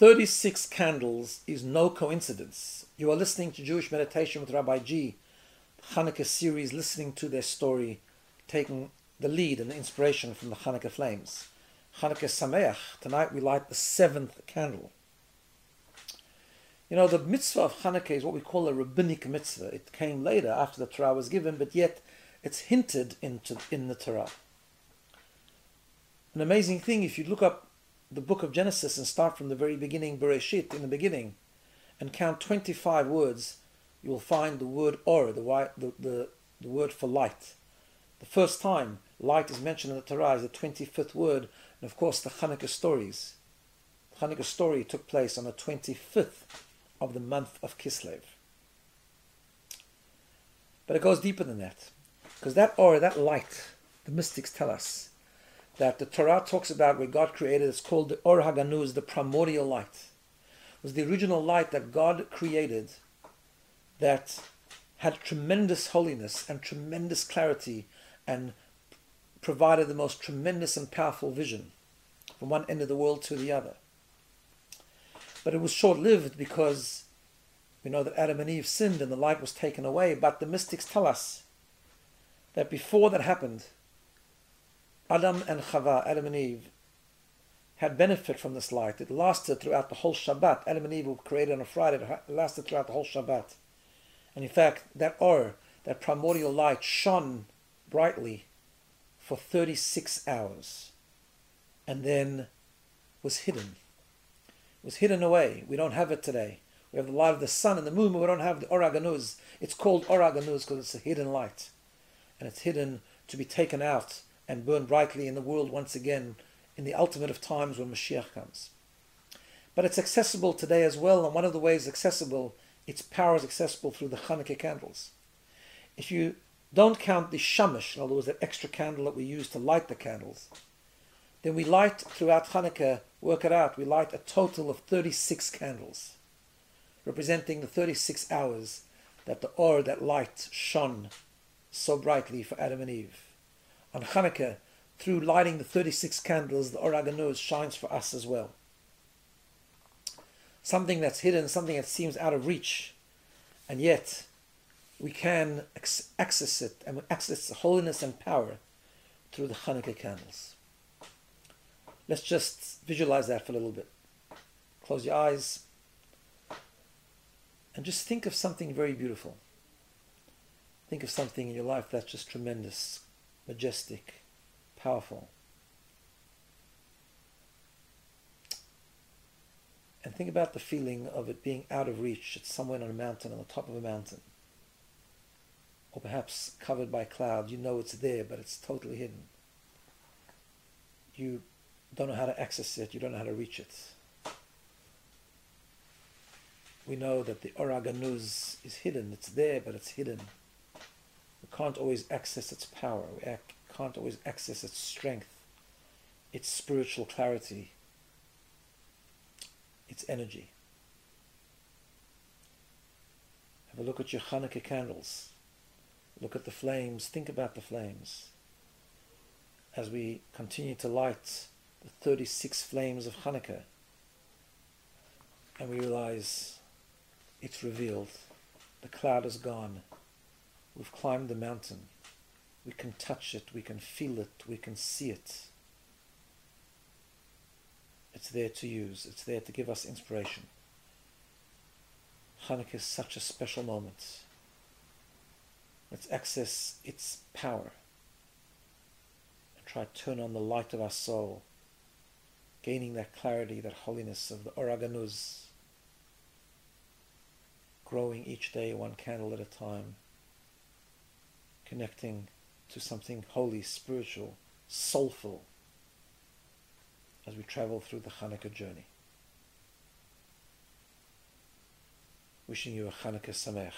36 candles is no coincidence. You are listening to Jewish Meditation with Rabbi G, Hanukkah series, listening to their story, taking the lead and the inspiration from the Hanukkah flames. Hanukkah Sameach, tonight we light the seventh candle. You know, the mitzvah of Hanukkah is what we call a rabbinic mitzvah. It came later after the Torah was given, but yet it's hinted into in the Torah. An amazing thing, if you look up the book of Genesis and start from the very beginning, Bereshit, in the beginning, and count 25 words, you will find the word or, the, the, the, the word for light. The first time light is mentioned in the Torah is the 25th word, and of course the Hanukkah stories. The Hanukkah story took place on the 25th of the month of Kislev. But it goes deeper than that. Because that or, that light, the mystics tell us, that the Torah talks about where God created, it's called the Or Haganuz, the primordial light. It was the original light that God created that had tremendous holiness and tremendous clarity and provided the most tremendous and powerful vision from one end of the world to the other. But it was short lived because we know that Adam and Eve sinned and the light was taken away. But the mystics tell us that before that happened, Adam and Chava, Adam and Eve, had benefit from this light. It lasted throughout the whole Shabbat. Adam and Eve were created on a Friday. It lasted throughout the whole Shabbat. And in fact, that or, that primordial light, shone brightly for 36 hours and then was hidden. It was hidden away. We don't have it today. We have the light of the sun and the moon, but we don't have the Oraganuz. It's called Oraganuz because it's a hidden light. And it's hidden to be taken out and burn brightly in the world once again in the ultimate of times when Mashiach comes. But it's accessible today as well, and one of the ways accessible, its power is accessible through the Hanukkah candles. If you don't count the shamash, in other words, that extra candle that we use to light the candles, then we light throughout Hanukkah, work it out, we light a total of 36 candles, representing the 36 hours that the or, that light, shone so brightly for Adam and Eve on Hanukkah, through lighting the 36 candles, the Oraganuz shines for us as well. Something that's hidden, something that seems out of reach, and yet we can access it and we access holiness and power through the Hanukkah candles. Let's just visualize that for a little bit. Close your eyes and just think of something very beautiful. Think of something in your life that's just tremendous, majestic, powerful. And think about the feeling of it being out of reach. It's somewhere on a mountain, on the top of a mountain. Or perhaps covered by cloud. You know it's there, but it's totally hidden. You don't know how to access it. You don't know how to reach it. We know that the Oraganuz is hidden. It's there, but it's hidden can't always access its power, we can't always access its strength, its spiritual clarity, its energy. Have a look at your Hanukkah candles. Look at the flames. Think about the flames. As we continue to light the 36 flames of Hanukkah, and we realize it's revealed. The cloud is gone. We've climbed the mountain. We can touch it, we can feel it, we can see it. It's there to use, it's there to give us inspiration. Hanukkah is such a special moment. Let's access its power and try to turn on the light of our soul, gaining that clarity, that holiness of the Oraganuz, growing each day one candle at a time connecting to something holy, spiritual, soulful as we travel through the Hanukkah journey. Wishing you a Hanukkah Sameach.